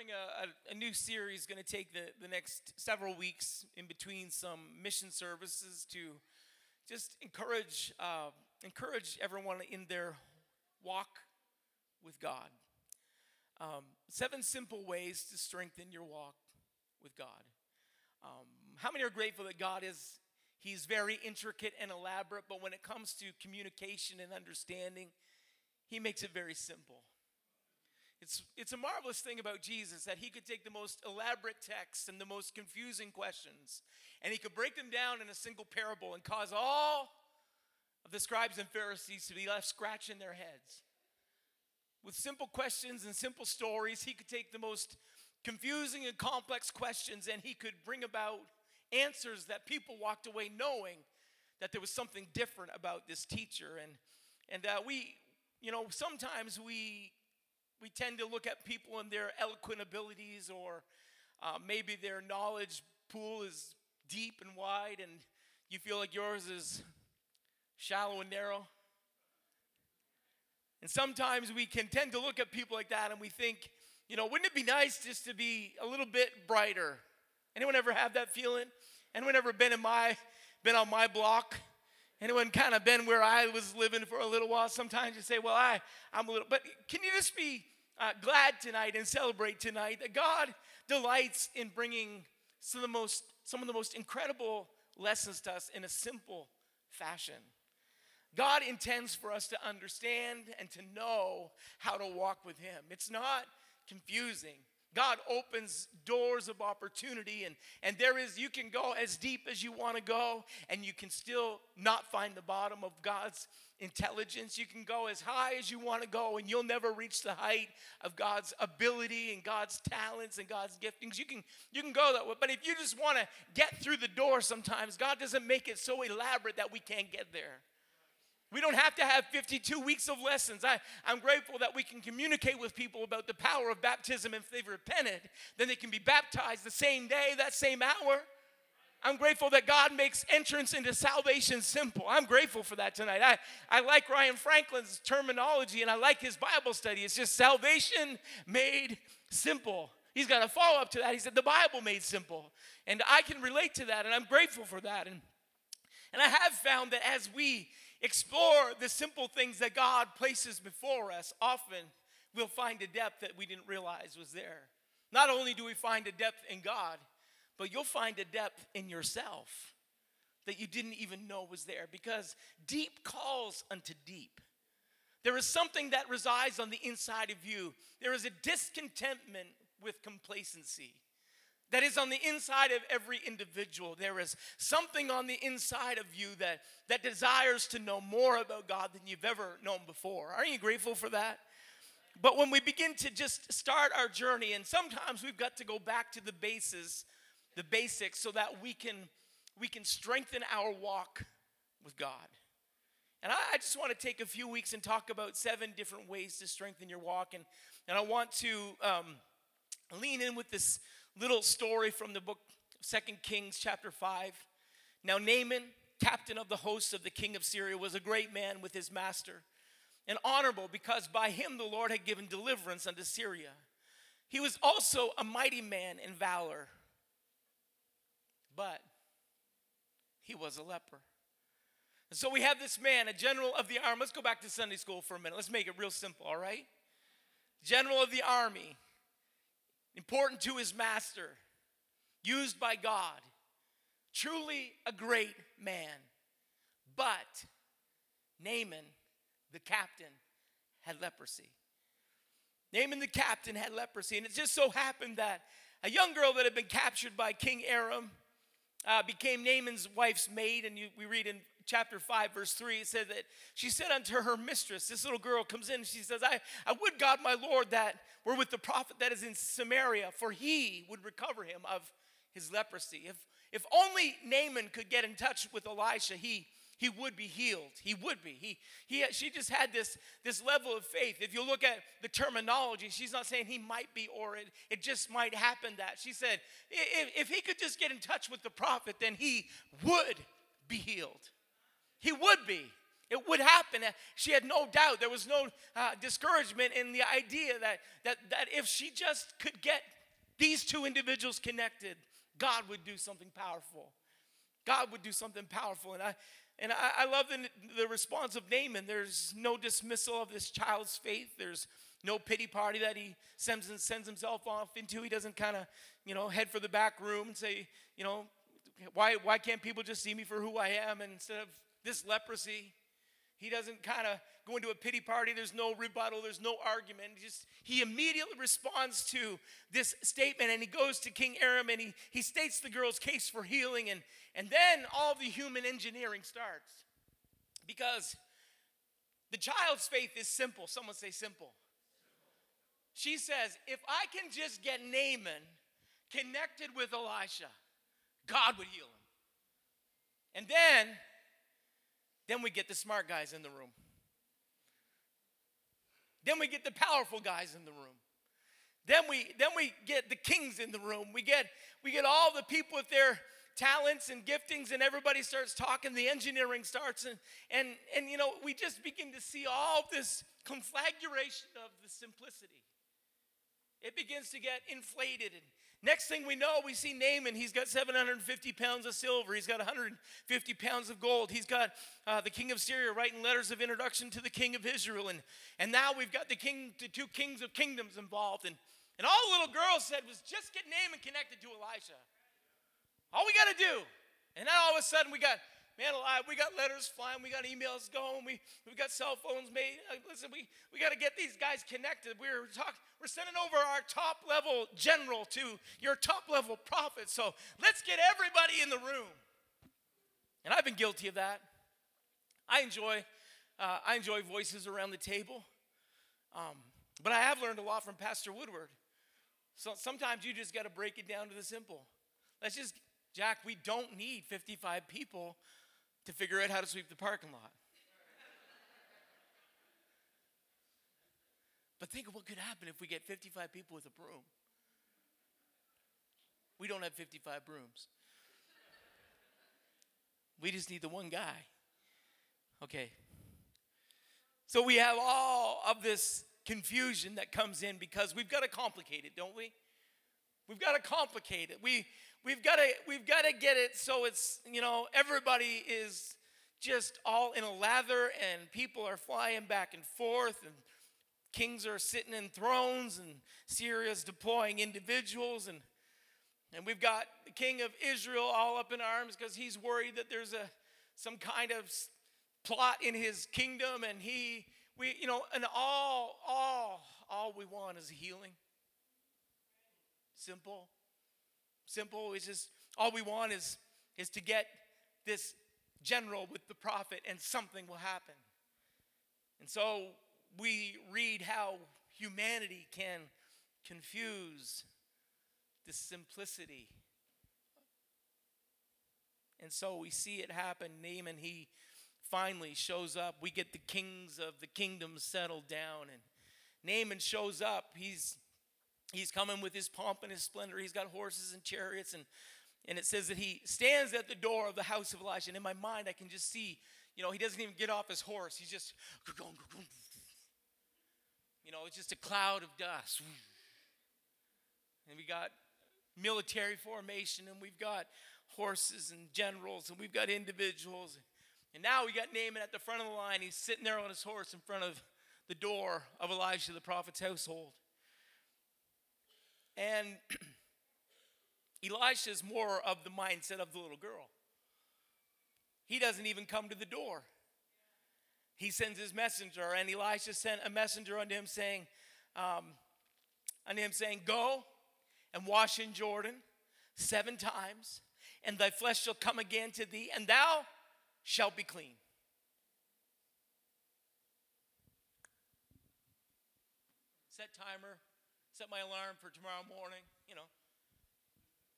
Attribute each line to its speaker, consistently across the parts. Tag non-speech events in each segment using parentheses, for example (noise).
Speaker 1: starting a, a, a new series going to take the, the next several weeks in between some mission services to just encourage uh, encourage everyone in their walk with God. Um, seven simple ways to strengthen your walk with God. Um, how many are grateful that God is He's very intricate and elaborate, but when it comes to communication and understanding, He makes it very simple. It's, it's a marvelous thing about Jesus that he could take the most elaborate texts and the most confusing questions, and he could break them down in a single parable and cause all of the scribes and Pharisees to be left scratching their heads. With simple questions and simple stories, he could take the most confusing and complex questions and he could bring about answers that people walked away knowing that there was something different about this teacher. And, and uh, we, you know, sometimes we we tend to look at people and their eloquent abilities, or uh, maybe their knowledge pool is deep and wide, and you feel like yours is shallow and narrow. And sometimes we can tend to look at people like that and we think, you know, wouldn't it be nice just to be a little bit brighter? Anyone ever have that feeling? Anyone ever been in my been on my block? Anyone kind of been where I was living for a little while? Sometimes you say, well, I, I'm a little, but can you just be uh, glad tonight and celebrate tonight that God delights in bringing some of the most, some of the most incredible lessons to us in a simple fashion. God intends for us to understand and to know how to walk with Him. It's not confusing. God opens doors of opportunity, and, and there is, you can go as deep as you want to go, and you can still not find the bottom of God's intelligence. You can go as high as you want to go, and you'll never reach the height of God's ability and God's talents and God's giftings. You can, you can go that way, but if you just want to get through the door sometimes, God doesn't make it so elaborate that we can't get there. We don't have to have 52 weeks of lessons. I, I'm grateful that we can communicate with people about the power of baptism. If they've repented, then they can be baptized the same day, that same hour. I'm grateful that God makes entrance into salvation simple. I'm grateful for that tonight. I, I like Ryan Franklin's terminology and I like his Bible study. It's just salvation made simple. He's got a follow up to that. He said, The Bible made simple. And I can relate to that, and I'm grateful for that. And, and I have found that as we explore the simple things that God places before us, often we'll find a depth that we didn't realize was there. Not only do we find a depth in God, but you'll find a depth in yourself that you didn't even know was there because deep calls unto deep. There is something that resides on the inside of you. There is a discontentment with complacency that is on the inside of every individual. There is something on the inside of you that, that desires to know more about God than you've ever known before. Aren't you grateful for that? But when we begin to just start our journey, and sometimes we've got to go back to the bases, the basics, so that we can we can strengthen our walk with God. And I, I just want to take a few weeks and talk about seven different ways to strengthen your walk. And, and I want to um, lean in with this little story from the book Second Kings, chapter 5. Now, Naaman, captain of the hosts of the king of Syria, was a great man with his master, and honorable because by him the Lord had given deliverance unto Syria. He was also a mighty man in valor, but he was a leper. And so we have this man, a general of the army. Let's go back to Sunday school for a minute. Let's make it real simple, all right? General of the army important to his master, used by God, truly a great man. But Naaman, the captain, had leprosy. Naaman, the captain, had leprosy. And it just so happened that a young girl that had been captured by King Aram uh, became Naaman's wife's maid. And you, we read in chapter 5, verse 3, it said that she said unto her mistress, this little girl comes in and she says, I, I would God, my Lord, that were with the prophet that is in Samaria, for he would recover him of his leprosy. If, if only Naaman could get in touch with Elisha, he, he would be healed. He would be. He, he, she just had this, this level of faith. If you look at the terminology, she's not saying he might be or it, it just might happen that. She said, if, if he could just get in touch with the prophet, then he would be healed. He would be. It would happen. She had no doubt. There was no uh, discouragement in the idea that, that, that if she just could get these two individuals connected, God would do something powerful. God would do something powerful. And I, and I, I love the, the response of Naaman. There's no dismissal of this child's faith. There's no pity party that he sends sends himself off into. He doesn't kind of, you know, head for the back room and say, you know, why, why can't people just see me for who I am instead of this leprosy? He doesn't kind of go into a pity party. There's no rebuttal. There's no argument. He just he immediately responds to this statement and he goes to King Aram and he, he states the girl's case for healing and, and then all the human engineering starts. Because the child's faith is simple. Someone say simple. She says, if I can just get Naaman connected with Elisha, God would heal him. And then then we get the smart guys in the room. Then we get the powerful guys in the room. Then we then we get the kings in the room. We get we get all the people with their talents and giftings and everybody starts talking the engineering starts and and and you know we just begin to see all this conflagration of the simplicity it begins to get inflated and Next thing we know, we see Naaman. He's got 750 pounds of silver. He's got 150 pounds of gold. He's got uh, the king of Syria writing letters of introduction to the king of Israel. And, and now we've got the king, the two kings of kingdoms involved. And, and all the little girl said was just get Naaman connected to Elisha. All we got to do. And then all of a sudden we got man alive, we got letters flying, we got emails going, we, we got cell phones made. listen, we, we got to get these guys connected. We're talking, we're sending over our top level general to your top level prophet. So let's get everybody in the room. And I've been guilty of that. I enjoy, uh, I enjoy voices around the table. Um, but I have learned a lot from Pastor Woodward. So sometimes you just got to break it down to the simple. Let's just, Jack, we don't need 55 people to figure out how to sweep the parking lot. but think of what could happen if we get 55 people with a broom. We don't have 55 brooms. We just need the one guy. Okay. So we have all of this confusion that comes in because we've got to complicate it, don't we? We've got to complicate it. We we've got to we've got to get it so it's you know everybody is just all in a lather and people are flying back and forth and kings are sitting in thrones and Syria's deploying individuals and and we've got the king of Israel all up in arms because he's worried that there's a some kind of plot in his kingdom and he we you know and all all all we want is healing. Simple simple. It's just all we want is, is to get this general with the prophet and something will happen. And so we read how humanity can confuse the simplicity. And so we see it happen. Naaman, he finally shows up. We get the kings of the kingdom settled down. And Naaman shows up. He's He's coming with his pomp and his splendor. He's got horses and chariots. And, and it says that he stands at the door of the house of Elisha. And in my mind, I can just see, you know, he doesn't even get off his horse. He's just, you know, it's just a cloud of dust. And we got military formation, and we've got horses and generals, and we've got individuals. And now we got Naaman at the front of the line. He's sitting there on his horse in front of the door of Elijah the prophet's household. And (clears throat) Elisha is more of the mindset of the little girl. He doesn't even come to the door. He sends his messenger, and Elisha sent a messenger unto him saying, um, unto him saying, Go and wash in Jordan seven times, and thy flesh shall come again to thee, and thou shalt be clean. Set timer, set my alarm for tomorrow morning, you know.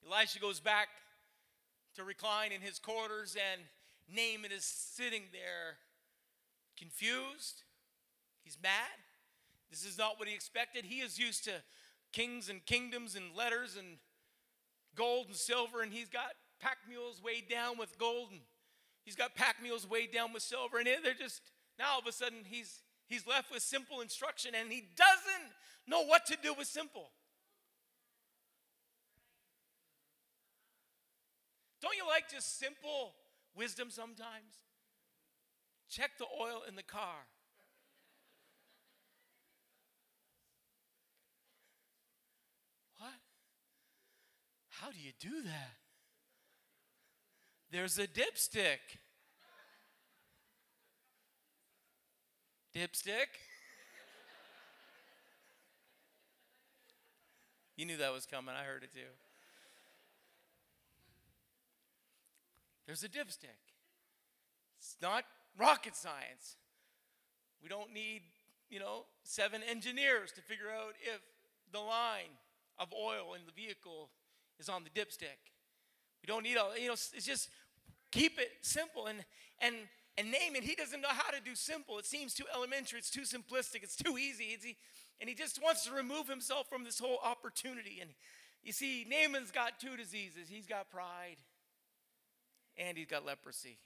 Speaker 1: Elisha goes back to recline in his quarters, and Naaman is sitting there confused. He's mad. This is not what he expected. He is used to kings and kingdoms and letters and gold and silver, and he's got pack mules weighed down with gold and He's got pack mules weighed down with silver, and they're just now all of a sudden he's he's left with simple instruction, and he doesn't know what to do with simple. Don't you like just simple wisdom sometimes? Check the oil in the car. What? How do you do that? There's a dipstick. Dipstick? You knew that was coming. I heard it too. There's a dipstick. It's not rocket science. We don't need, you know, seven engineers to figure out if the line of oil in the vehicle is on the dipstick. We don't need all, you know, it's just keep it simple and and and Naaman. He doesn't know how to do simple. It seems too elementary. It's too simplistic. It's too easy. It's, and he just wants to remove himself from this whole opportunity. And you see, Naaman's got two diseases. He's got pride, and he's got leprosy.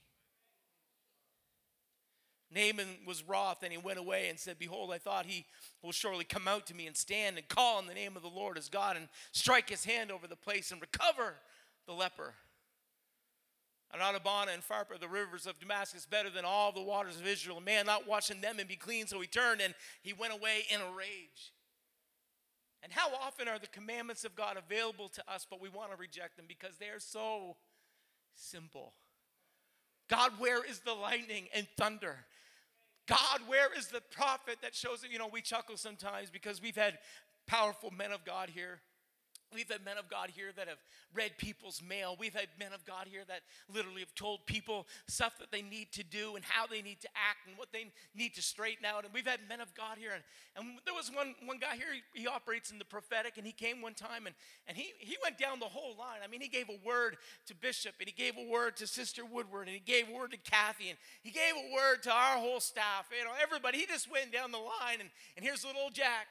Speaker 1: Naaman was wroth and he went away and said, Behold, I thought he will surely come out to me and stand and call on the name of the Lord as God and strike his hand over the place and recover the leper. And Abana and Pharpar, the rivers of Damascus, better than all the waters of Israel. Man not watching them and be clean, so he turned and he went away in a rage. And how often are the commandments of God available to us, but we want to reject them because they are so simple? God, where is the lightning and thunder? God, where is the prophet that shows it? You know, we chuckle sometimes because we've had powerful men of God here We've had men of God here that have read people's mail. We've had men of God here that literally have told people stuff that they need to do and how they need to act and what they need to straighten out. And we've had men of God here. And, and there was one, one guy here, he, he operates in the prophetic, and he came one time and, and he, he went down the whole line. I mean, he gave a word to Bishop, and he gave a word to Sister Woodward, and he gave a word to Kathy, and he gave a word to our whole staff. You know, everybody. He just went down the line, and, and here's little Jack.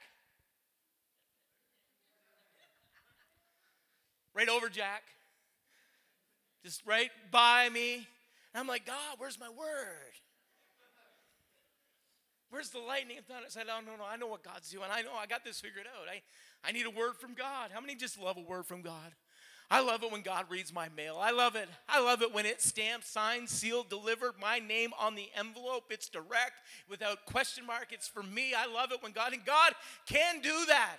Speaker 1: Right over Jack, just right by me. And I'm like, God, where's my word? Where's the lightning thunder? I said, Oh, no, no, I know what God's doing. I know I got this figured out. I, I need a word from God. How many just love a word from God? I love it when God reads my mail. I love it. I love it when it's stamped, signed, sealed, delivered, my name on the envelope. It's direct, without question mark. It's for me. I love it when God, and God can do that.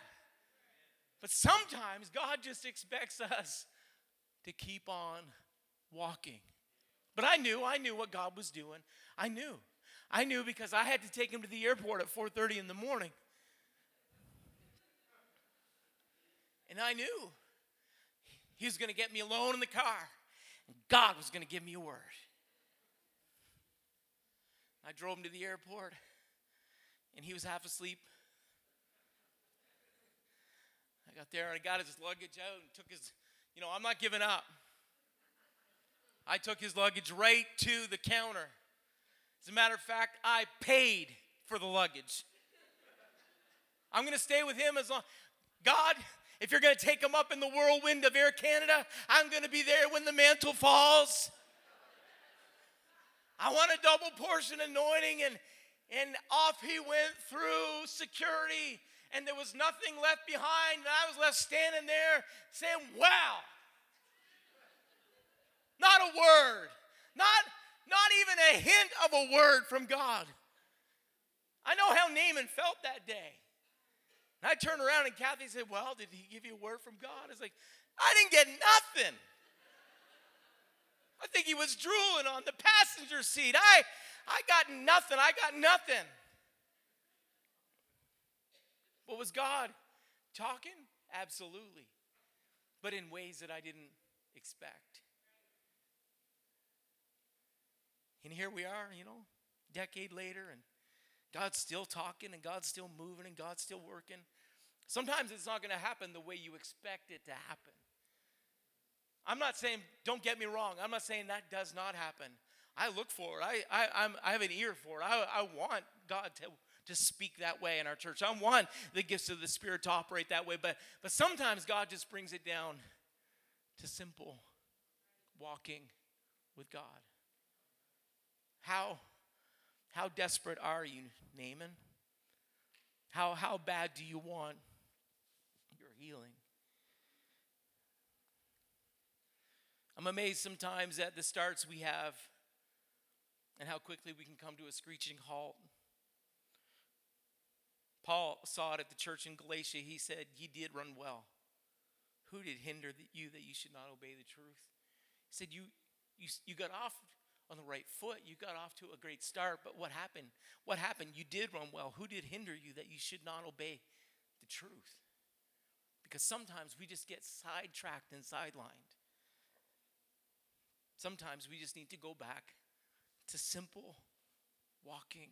Speaker 1: But sometimes God just expects us to keep on walking. But I knew, I knew what God was doing. I knew. I knew because I had to take him to the airport at 4:30 in the morning. And I knew he was going to get me alone in the car. And God was going to give me a word. I drove him to the airport, and he was half asleep. Got there and I got his luggage out and took his, you know, I'm not giving up. I took his luggage right to the counter. As a matter of fact, I paid for the luggage. I'm going to stay with him as long. God, if you're going to take him up in the whirlwind of Air Canada, I'm going to be there when the mantle falls. I want a double portion anointing, and and off he went through security and there was nothing left behind, and I was left standing there saying, Wow. Not a word, not, not even a hint of a word from God. I know how Naaman felt that day. And I turned around and Kathy said, Well, did he give you a word from God? I was like, I didn't get nothing. I think he was drooling on the passenger seat. I, I got nothing. I got nothing. But was God talking? Absolutely. But in ways that I didn't expect. And here we are, you know, decade later, and God's still talking, and God's still moving, and God's still working. Sometimes it's not going to happen the way you expect it to happen. I'm not saying, don't get me wrong, I'm not saying that does not happen. I look for it. I, I, I'm, I have an ear for it. I, I want God to to speak that way in our church. I want the gifts of the Spirit to operate that way, but, but sometimes God just brings it down to simple walking with God. How, how desperate are you, Naaman? How, how bad do you want your healing? I'm amazed sometimes at the starts we have and how quickly we can come to a screeching halt. Paul saw it at the church in Galatia. He said, Ye did run well. Who did hinder you that you should not obey the truth? He said, You, you, you got off on the right foot. You got off to a great start, but what happened? What happened? You did run well. Who did hinder you that you should not obey the truth? Because sometimes we just get sidetracked and sidelined. Sometimes we just need to go back to simple walking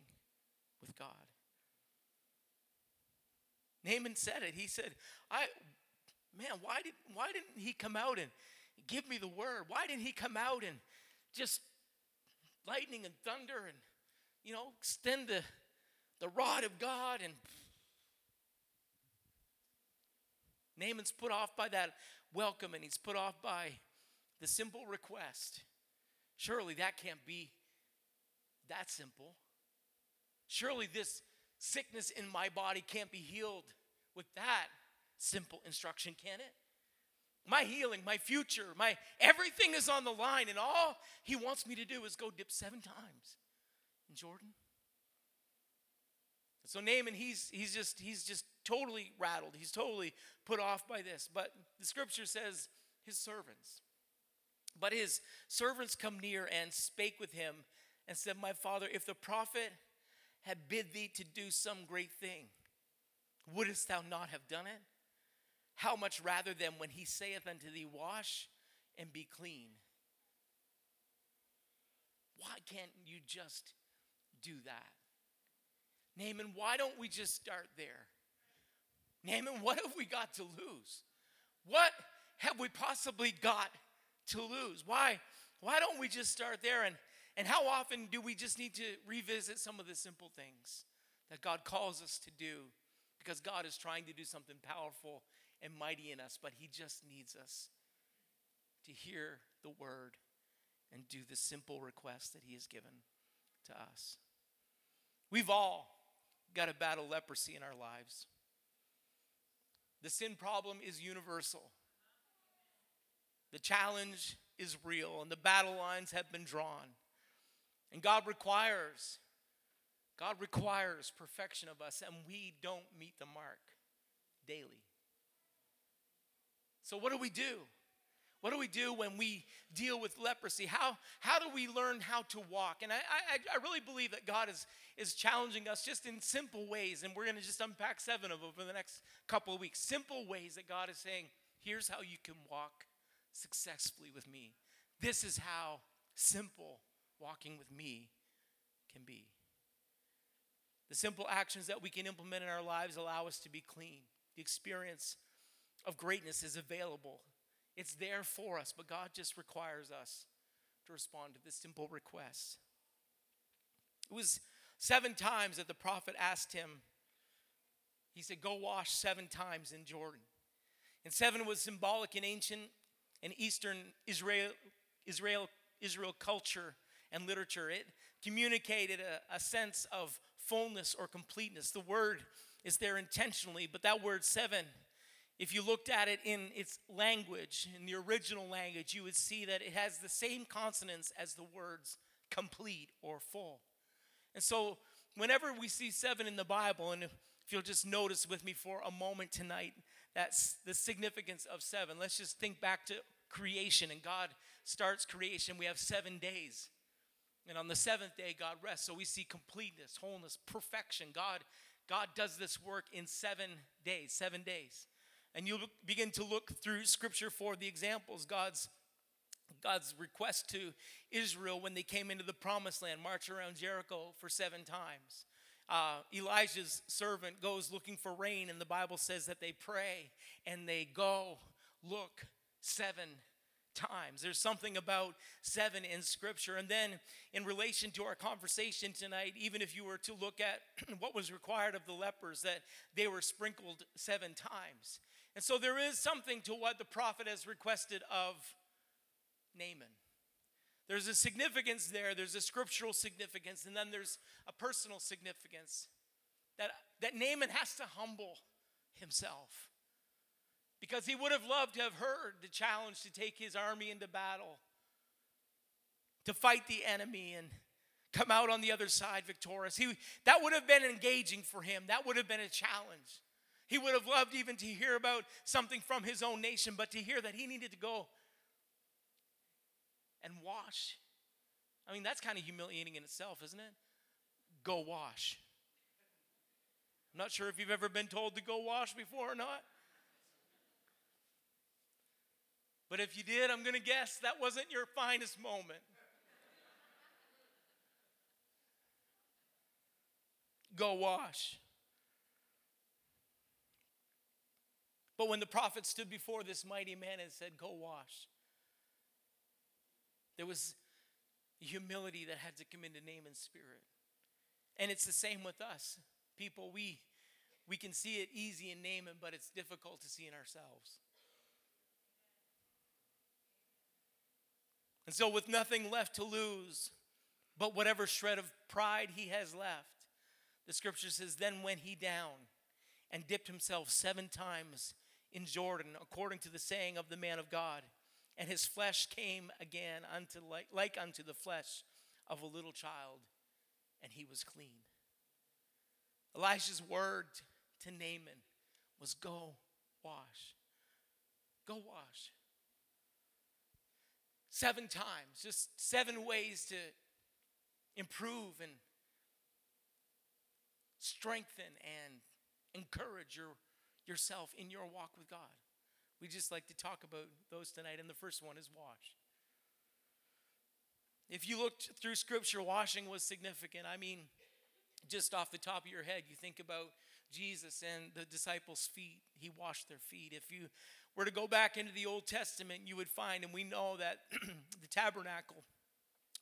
Speaker 1: with God. Naaman said it. He said, I man, why did why didn't he come out and give me the word? Why didn't he come out and just lightning and thunder and you know extend the the rod of God and Naaman's put off by that welcome and he's put off by the simple request. Surely that can't be that simple. Surely this sickness in my body can't be healed with that simple instruction, can it? My healing, my future, my everything is on the line, and all he wants me to do is go dip seven times in Jordan. So Naaman, he's he's just he's just totally rattled. He's totally put off by this. But the scripture says his servants. But his servants come near and spake with him and said, My father, if the prophet had bid thee to do some great thing, wouldst thou not have done it? How much rather than when he saith unto thee, Wash and be clean? Why can't you just do that? Naaman, why don't we just start there? Naaman, what have we got to lose? What have we possibly got to lose? Why, why don't we just start there? And, and how often do we just need to revisit some of the simple things that God calls us to do? Because God is trying to do something powerful and mighty in us, but He just needs us to hear the word and do the simple request that He has given to us. We've all got to battle leprosy in our lives. The sin problem is universal. The challenge is real, and the battle lines have been drawn. And God requires, God requires perfection of us, and we don't meet the mark daily. So, what do we do? What do we do when we deal with leprosy? How, how do we learn how to walk? And I, I, I really believe that God is, is challenging us just in simple ways. And we're going to just unpack seven of them over the next couple of weeks. Simple ways that God is saying, here's how you can walk successfully with me. This is how simple walking with me can be. The simple actions that we can implement in our lives allow us to be clean. The experience of greatness is available, it's there for us, but God just requires us to respond to this simple request. It was seven times that the prophet asked him, he said, Go wash seven times in Jordan. And seven was symbolic in ancient and Eastern Israel, Israel, Israel culture and literature. It communicated a, a sense of fullness or completeness. The word is there intentionally, but that word seven if you looked at it in its language, in the original language, you would see that it has the same consonants as the words complete or full. And so, whenever we see seven in the Bible, and if you'll just notice with me for a moment tonight, that's the significance of seven. Let's just think back to creation, and God starts creation. We have seven days. And on the seventh day, God rests. So we see completeness, wholeness, perfection. God, God does this work in seven days, seven days and you'll begin to look through scripture for the examples god's god's request to israel when they came into the promised land march around jericho for seven times uh, elijah's servant goes looking for rain and the bible says that they pray and they go look seven times. There's something about seven in Scripture. And then, in relation to our conversation tonight, even if you were to look at (clears throat) what was required of the lepers, that they were sprinkled seven times. And so there is something to what the prophet has requested of Naaman. There's a significance there, there's a scriptural significance, and then there's a personal significance. That, that Naaman has to humble himself. Because he would have loved to have heard the challenge to take his army into battle, to fight the enemy and come out on the other side victorious. He, that would have been engaging for him, that would have been a challenge. He would have loved even to hear about something from his own nation, but to hear that he needed to go and wash. I mean, that's kind of humiliating in itself, isn't it? Go wash. I'm not sure if you've ever been told to go wash before or not. But if you did, I'm going to guess that wasn't your finest moment. Go wash. But when the prophet stood before this mighty man and said, Go wash, there was humility that had to come into name and spirit. And it's the same with us. People, we, we can see it easy in Naaman, but it's difficult to see in ourselves. And so, with nothing left to lose but whatever shred of pride he has left, the scripture says, Then went he down and dipped himself seven times in Jordan, according to the saying of the man of God and his flesh came again unto like, like unto the flesh of a little child, and he was clean. Elijah's word to Naaman was go wash. Go wash. Seven times, just seven ways to improve and strengthen and encourage your, yourself in your walk with God. We just like to talk about those tonight, and the first one is wash. If you looked through scripture, washing was significant. I mean, just off the top of your head, you think about Jesus and the disciples' feet. He washed their feet. If you were to go back into the Old Testament, you would find, and we know that (clears throat) the tabernacle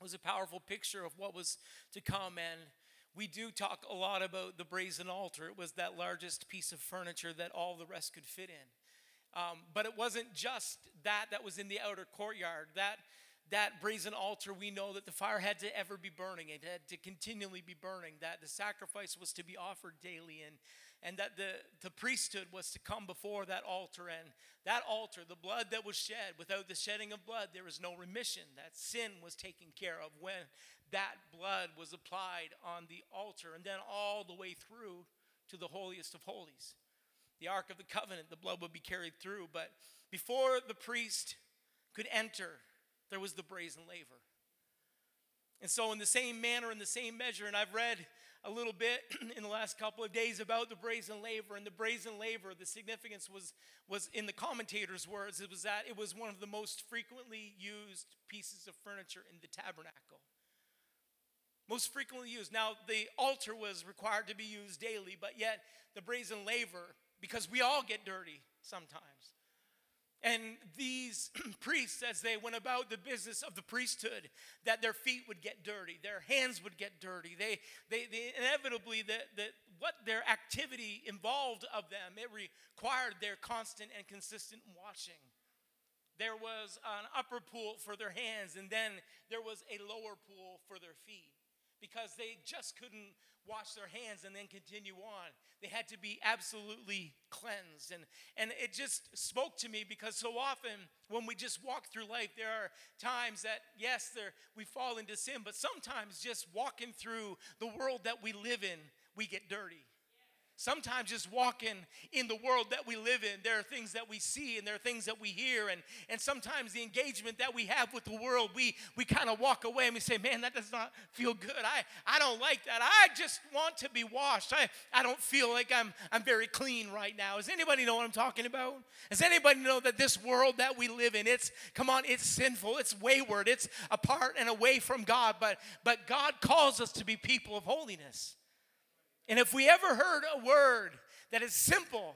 Speaker 1: was a powerful picture of what was to come. And we do talk a lot about the brazen altar. It was that largest piece of furniture that all the rest could fit in. Um, but it wasn't just that that was in the outer courtyard. That that brazen altar, we know that the fire had to ever be burning. It had to continually be burning. That the sacrifice was to be offered daily, and and that the the priesthood was to come before that altar. And that altar, the blood that was shed, without the shedding of blood, there was no remission. That sin was taken care of when that blood was applied on the altar, and then all the way through to the holiest of holies the Ark of the Covenant, the blood would be carried through. But before the priest could enter, there was the brazen laver. And so, in the same manner, in the same measure, and I've read a little bit (clears throat) in the last couple of days about the brazen laver and the brazen laver the significance was was in the commentators words it was that it was one of the most frequently used pieces of furniture in the tabernacle most frequently used now the altar was required to be used daily but yet the brazen laver because we all get dirty sometimes. And these (clears throat) priests, as they went about the business of the priesthood, that their feet would get dirty, their hands would get dirty. They, they, they inevitably, that, that what their activity involved of them, it required their constant and consistent washing. There was an upper pool for their hands, and then there was a lower pool for their feet because they just couldn't wash their hands and then continue on. They had to be absolutely cleansed. And, and it just spoke to me because so often when we just walk through life, there are times that, yes, there, we fall into sin, but sometimes just walking through the world that we live in, we get dirty. Sometimes just walking in the world that we live in, there are things that we see and there are things that we hear. And, and sometimes the engagement that we have with the world, we, we kind of walk away and we say, man, that does not feel good. I, I don't like that. I just want to be washed. I, I don't feel like I'm, I'm very clean right now. Does anybody know what I'm talking about? Does anybody know that this world that we live in, it's, come on, it's sinful, it's wayward, it's apart and away from God. But, but God calls us to be people of holiness. And if we ever heard a word that is simple,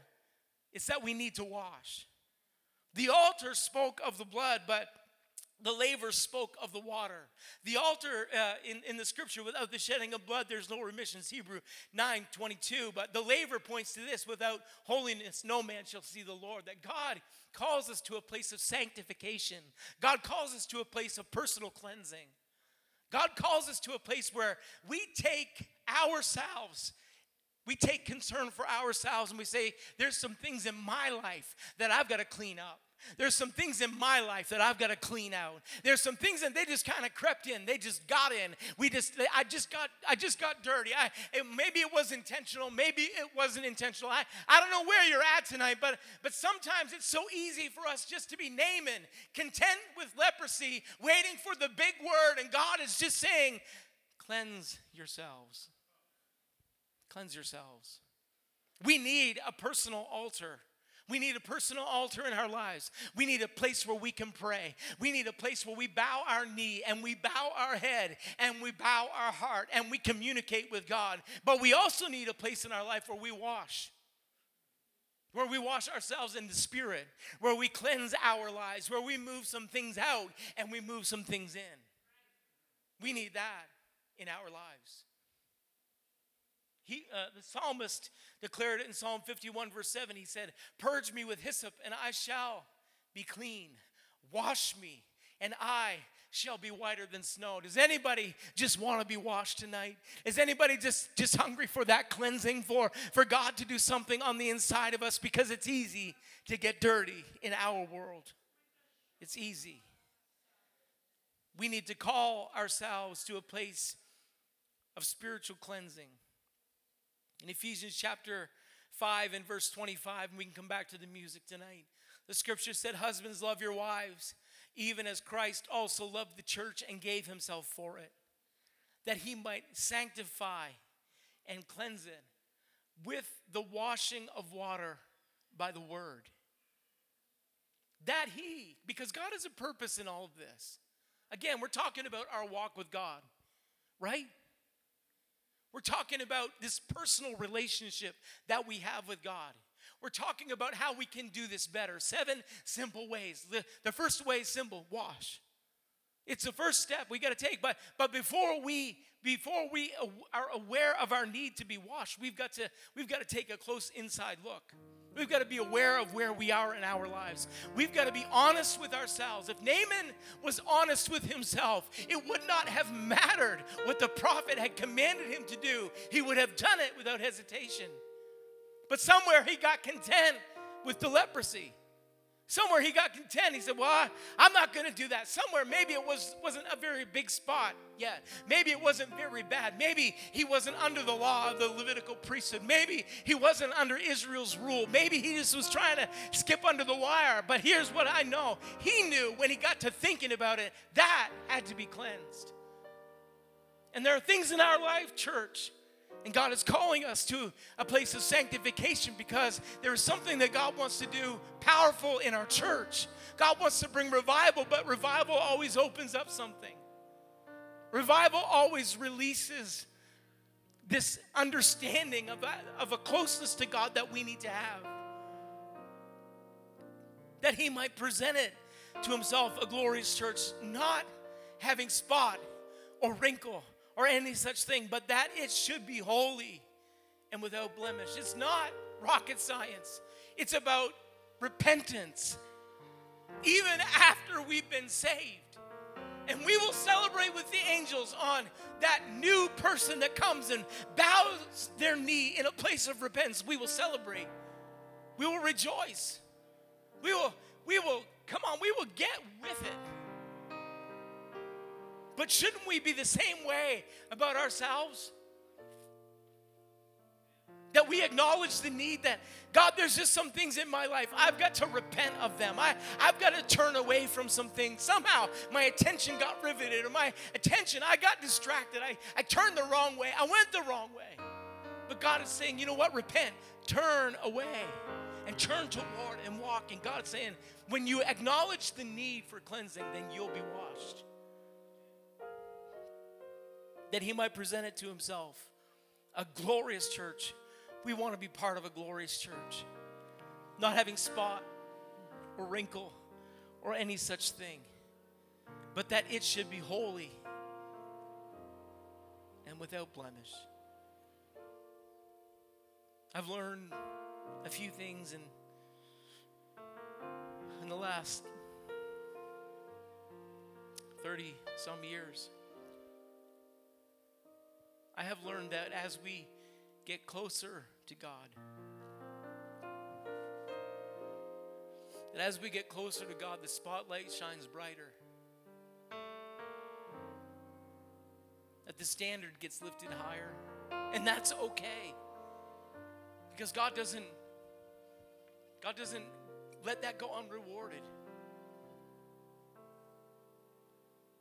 Speaker 1: it's that we need to wash. The altar spoke of the blood, but the laver spoke of the water. The altar uh, in, in the scripture, without the shedding of blood, there's no remission. It's Hebrew 9 22. But the laver points to this without holiness, no man shall see the Lord. That God calls us to a place of sanctification, God calls us to a place of personal cleansing. God calls us to a place where we take ourselves we take concern for ourselves and we say, There's some things in my life that I've got to clean up. There's some things in my life that I've got to clean out. There's some things that they just kind of crept in. They just got in. We just, I just got, I just got dirty. I, it, maybe it was intentional. Maybe it wasn't intentional. I, I don't know where you're at tonight, but, but sometimes it's so easy for us just to be Naaman, content with leprosy, waiting for the big word, and God is just saying, cleanse yourselves. Cleanse yourselves. We need a personal altar. We need a personal altar in our lives. We need a place where we can pray. We need a place where we bow our knee and we bow our head and we bow our heart and we communicate with God. But we also need a place in our life where we wash. Where we wash ourselves in the spirit, where we cleanse our lives, where we move some things out and we move some things in. We need that in our lives. He, uh, the psalmist declared it in Psalm 51, verse 7. He said, Purge me with hyssop, and I shall be clean. Wash me, and I shall be whiter than snow. Does anybody just want to be washed tonight? Is anybody just, just hungry for that cleansing, for, for God to do something on the inside of us? Because it's easy to get dirty in our world. It's easy. We need to call ourselves to a place of spiritual cleansing. In Ephesians chapter 5 and verse 25, and we can come back to the music tonight. The scripture said, Husbands, love your wives, even as Christ also loved the church and gave himself for it, that he might sanctify and cleanse it with the washing of water by the word. That he, because God has a purpose in all of this. Again, we're talking about our walk with God, right? We're talking about this personal relationship that we have with God. We're talking about how we can do this better. Seven simple ways. The, the first way is simple wash. It's the first step we got to take. But, but before we before we are aware of our need to be washed, we've got to we've got to take a close inside look. We've got to be aware of where we are in our lives. We've got to be honest with ourselves. If Naaman was honest with himself, it would not have mattered what the prophet had commanded him to do. He would have done it without hesitation. But somewhere he got content with the leprosy. Somewhere he got content. He said, Well, I, am not going to do that. Somewhere maybe it was, wasn't a very big spot yet. Maybe it wasn't very bad. Maybe he wasn't under the law of the Levitical priesthood. Maybe he wasn't under Israel's rule. Maybe he just was trying to skip under the wire. But here's what I know he knew when he got to thinking about it, that had to be cleansed. And there are things in our life, church, and God is calling us to a place of sanctification because there is something that God wants to do powerful in our church. God wants to bring revival, but revival always opens up something. Revival always releases this understanding of a, of a closeness to God that we need to have. That He might present it to Himself, a glorious church, not having spot or wrinkle or any such thing, but that it should be holy and without blemish. It's not rocket science, it's about repentance, even after we've been saved. And we will celebrate with the angels on that new person that comes and bows their knee in a place of repentance. We will celebrate. We will rejoice. We will, we will, come on, we will get with it. But shouldn't we be the same way about ourselves? That we acknowledge the need that, God, there's just some things in my life. I've got to repent of them. I, I've got to turn away from some things. Somehow my attention got riveted, or my attention, I got distracted. I, I turned the wrong way. I went the wrong way. But God is saying, you know what? Repent, turn away, and turn toward and walk. And God's saying, when you acknowledge the need for cleansing, then you'll be washed that he might present it to himself. A glorious church. We want to be part of a glorious church, not having spot or wrinkle or any such thing. but that it should be holy and without blemish. I've learned a few things in, in the last 30 some years. I have learned that as we get closer to God, that as we get closer to God, the spotlight shines brighter. That the standard gets lifted higher. And that's okay. Because God doesn't God doesn't let that go unrewarded.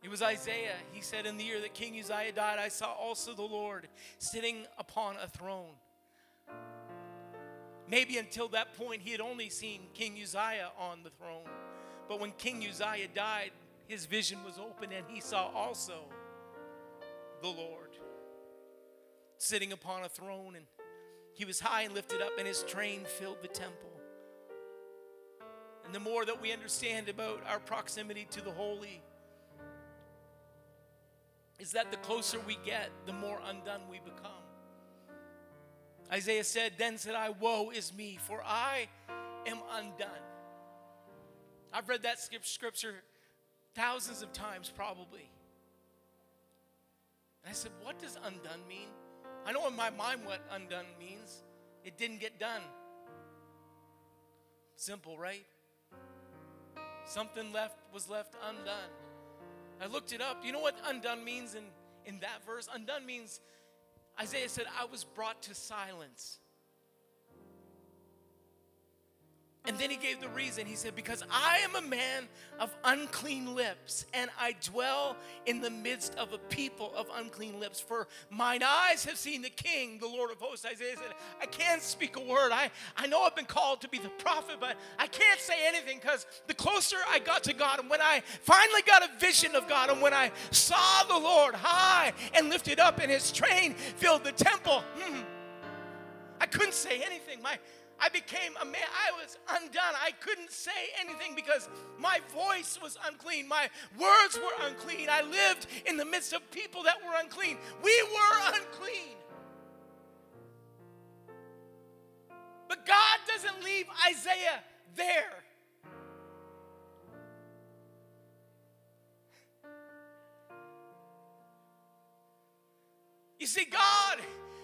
Speaker 1: It was Isaiah. He said, In the year that King Uzziah died, I saw also the Lord sitting upon a throne. Maybe until that point, he had only seen King Uzziah on the throne. But when King Uzziah died, his vision was open and he saw also the Lord sitting upon a throne. And he was high and lifted up, and his train filled the temple. And the more that we understand about our proximity to the holy, is that the closer we get, the more undone we become. Isaiah said, Then said I, Woe is me, for I am undone. I've read that scripture thousands of times, probably. And I said, What does undone mean? I know in my mind what undone means. It didn't get done. Simple, right? Something left was left undone. I looked it up. You know what undone means in, in that verse? Undone means, Isaiah said, I was brought to silence. And then he gave the reason. He said, Because I am a man of unclean lips, and I dwell in the midst of a people of unclean lips. For mine eyes have seen the King, the Lord of hosts. Isaiah said, I can't speak a word. I, I know I've been called to be the prophet, but I can't say anything because the closer I got to God, and when I finally got a vision of God, and when I saw the Lord high and lifted up, and his train filled the temple, hmm, I couldn't say anything. My I became a man. I was undone. I couldn't say anything because my voice was unclean. My words were unclean. I lived in the midst of people that were unclean. We were unclean. But God doesn't leave Isaiah there. You see, God,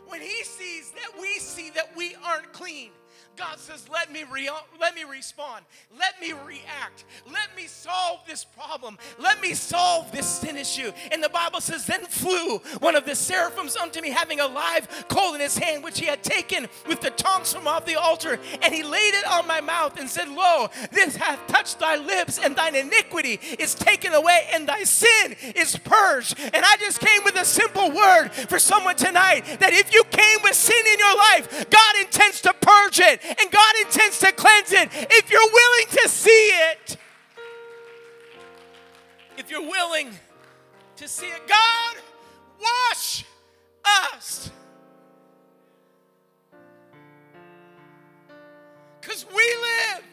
Speaker 1: when He sees that we see that we aren't clean, God says, let me, re- let me respond. Let me react. Let me solve this problem. Let me solve this sin issue. And the Bible says, then flew one of the seraphims unto me, having a live coal in his hand, which he had taken with the tongs from off the altar. And he laid it on my mouth and said, Lo, this hath touched thy lips, and thine iniquity is taken away, and thy sin is purged. And I just came with a simple word for someone tonight that if you came with sin in your life, God intends to purge it and God intends to cleanse it if you're willing to see it. If you're willing to see it, God, wash us. Because we live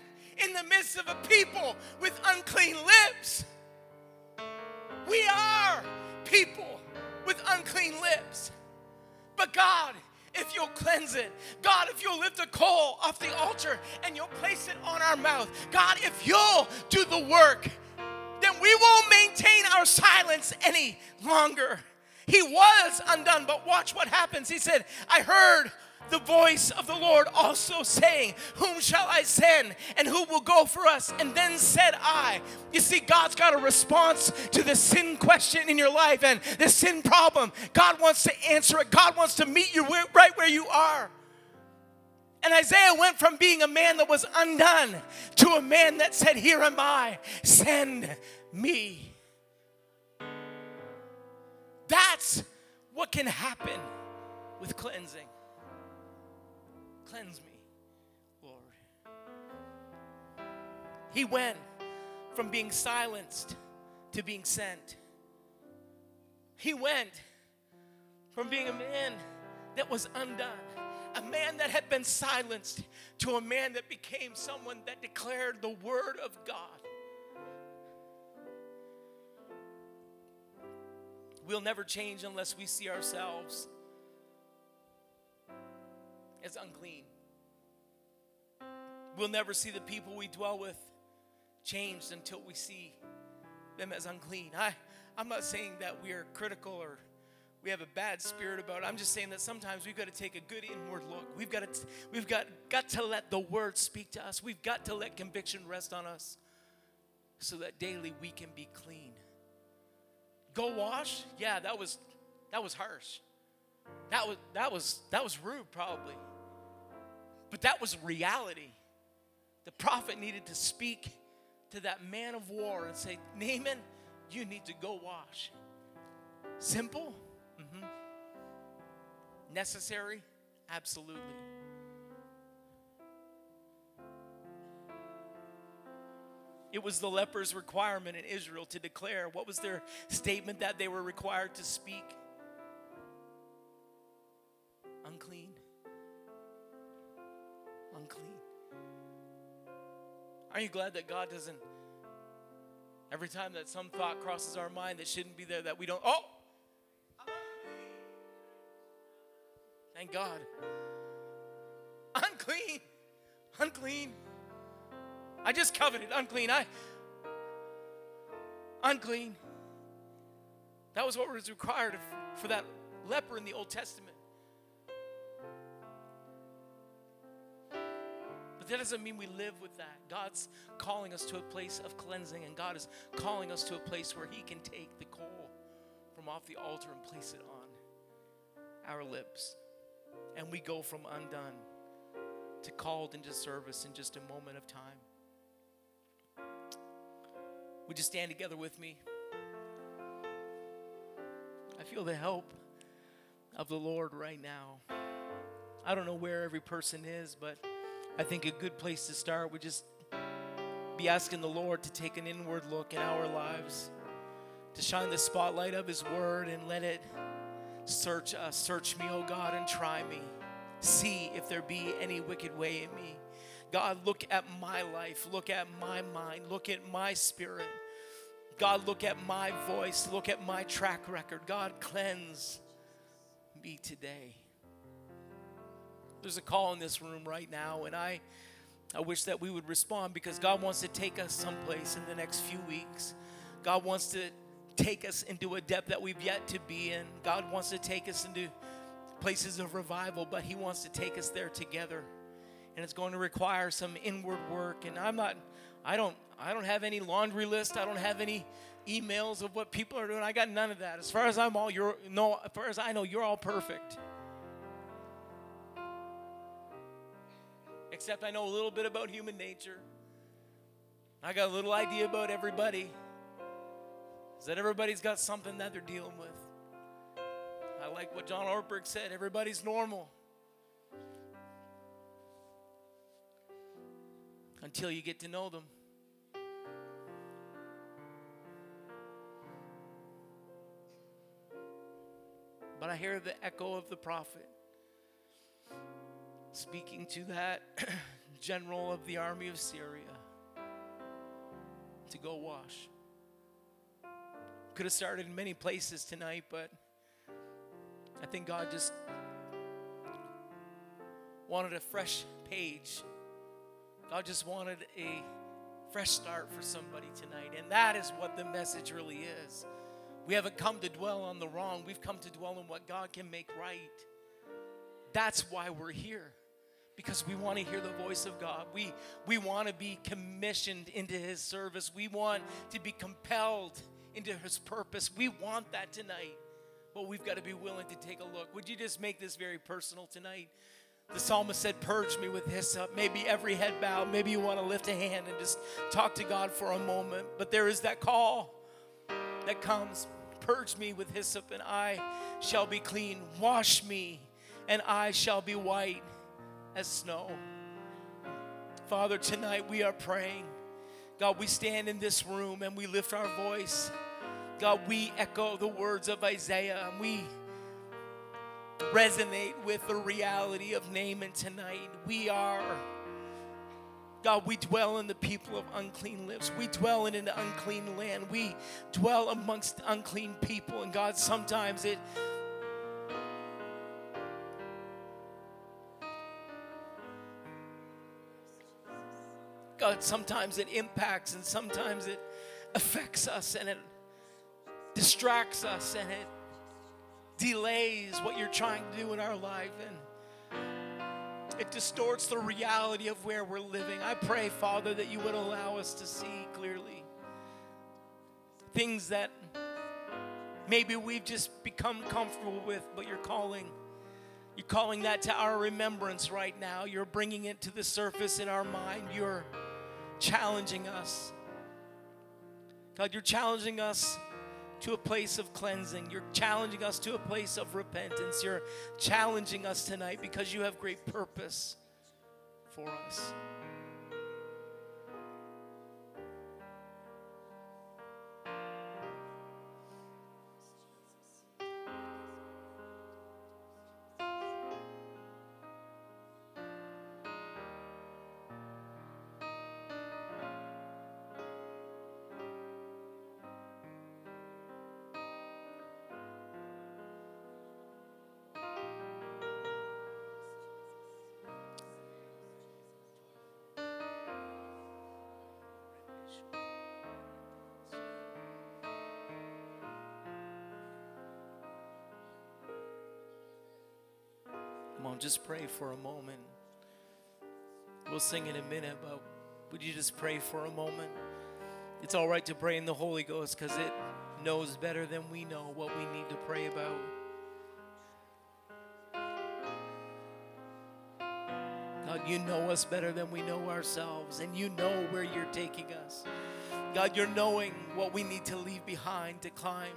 Speaker 1: in the midst of a people with unclean lips. We are people with unclean lips. But God, if you'll cleanse it. God, if you'll lift a coal off the altar and you'll place it on our mouth. God, if you'll do the work, then we won't maintain our silence any longer. He was undone, but watch what happens. He said, I heard the voice of the Lord also saying, Whom shall I send and who will go for us? And then said I, You see, God's got a response to the sin question in your life and the sin problem. God wants to answer it, God wants to meet you right where you are. And Isaiah went from being a man that was undone to a man that said, Here am I, send me. That's what can happen with cleansing. Cleanse me, Lord. He went from being silenced to being sent. He went from being a man that was undone, a man that had been silenced, to a man that became someone that declared the word of God. We'll never change unless we see ourselves as unclean. We'll never see the people we dwell with changed until we see them as unclean. I, I'm not saying that we are critical or we have a bad spirit about it. I'm just saying that sometimes we've got to take a good inward look. We've got to, we've got, got to let the word speak to us. We've got to let conviction rest on us so that daily we can be clean. Go wash? Yeah, that was that was harsh. That was that was that was rude probably. But that was reality. The prophet needed to speak to that man of war and say, Naaman, you need to go wash. Simple? Mm-hmm. Necessary? Absolutely. It was the lepers' requirement in Israel to declare. What was their statement that they were required to speak? Unclean. Are you glad that God doesn't, every time that some thought crosses our mind that shouldn't be there, that we don't, oh, thank God. Unclean. Unclean. I just coveted unclean. I unclean. That was what was required for that leper in the Old Testament. That doesn't mean we live with that. God's calling us to a place of cleansing, and God is calling us to a place where He can take the coal from off the altar and place it on our lips. And we go from undone to called into service in just a moment of time. Would you stand together with me? I feel the help of the Lord right now. I don't know where every person is, but I think a good place to start would just be asking the Lord to take an inward look in our lives, to shine the spotlight of His Word and let it search us. Search me, O God, and try me. See if there be any wicked way in me. God, look at my life, look at my mind, look at my spirit. God, look at my voice, look at my track record. God, cleanse me today. There's a call in this room right now, and I, I wish that we would respond because God wants to take us someplace in the next few weeks. God wants to take us into a depth that we've yet to be in. God wants to take us into places of revival, but He wants to take us there together and it's going to require some inward work. And I'm not, I don't, I don't have any laundry list. I don't have any emails of what people are doing. I got none of that. As far as I'm all, you're no, as far as I know, you're all perfect. Except I know a little bit about human nature. I got a little idea about everybody. Is that everybody's got something that they're dealing with. I like what John Ortberg said everybody's normal. until you get to know them. But I hear the echo of the prophet speaking to that (clears throat) general of the army of Syria to go wash. Could have started in many places tonight, but I think God just wanted a fresh page God just wanted a fresh start for somebody tonight. And that is what the message really is. We haven't come to dwell on the wrong, we've come to dwell on what God can make right. That's why we're here. Because we want to hear the voice of God. We, we want to be commissioned into His service. We want to be compelled into His purpose. We want that tonight. But we've got to be willing to take a look. Would you just make this very personal tonight? The psalmist said, Purge me with hyssop. Maybe every head bow. Maybe you want to lift a hand and just talk to God for a moment. But there is that call that comes Purge me with hyssop, and I shall be clean. Wash me, and I shall be white as snow. Father, tonight we are praying. God, we stand in this room and we lift our voice. God, we echo the words of Isaiah and we resonate with the reality of Naaman tonight. We are God, we dwell in the people of unclean lips. We dwell in an unclean land. We dwell amongst unclean people. And God, sometimes it God, sometimes it impacts and sometimes it affects us and it distracts us and it delays what you're trying to do in our life and it distorts the reality of where we're living. I pray, Father, that you would allow us to see clearly things that maybe we've just become comfortable with, but you're calling. You're calling that to our remembrance right now. You're bringing it to the surface in our mind. You're challenging us. God, you're challenging us to a place of cleansing. You're challenging us to a place of repentance. You're challenging us tonight because you have great purpose for us. Just pray for a moment. We'll sing in a minute, but would you just pray for a moment? It's all right to pray in the Holy Ghost because it knows better than we know what we need to pray about. God, you know us better than we know ourselves, and you know where you're taking us. God, you're knowing what we need to leave behind to climb,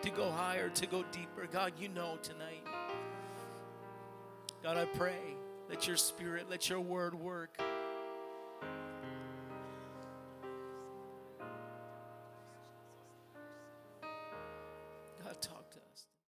Speaker 1: to go higher, to go deeper. God, you know tonight. God, I pray, let your spirit, let your word work.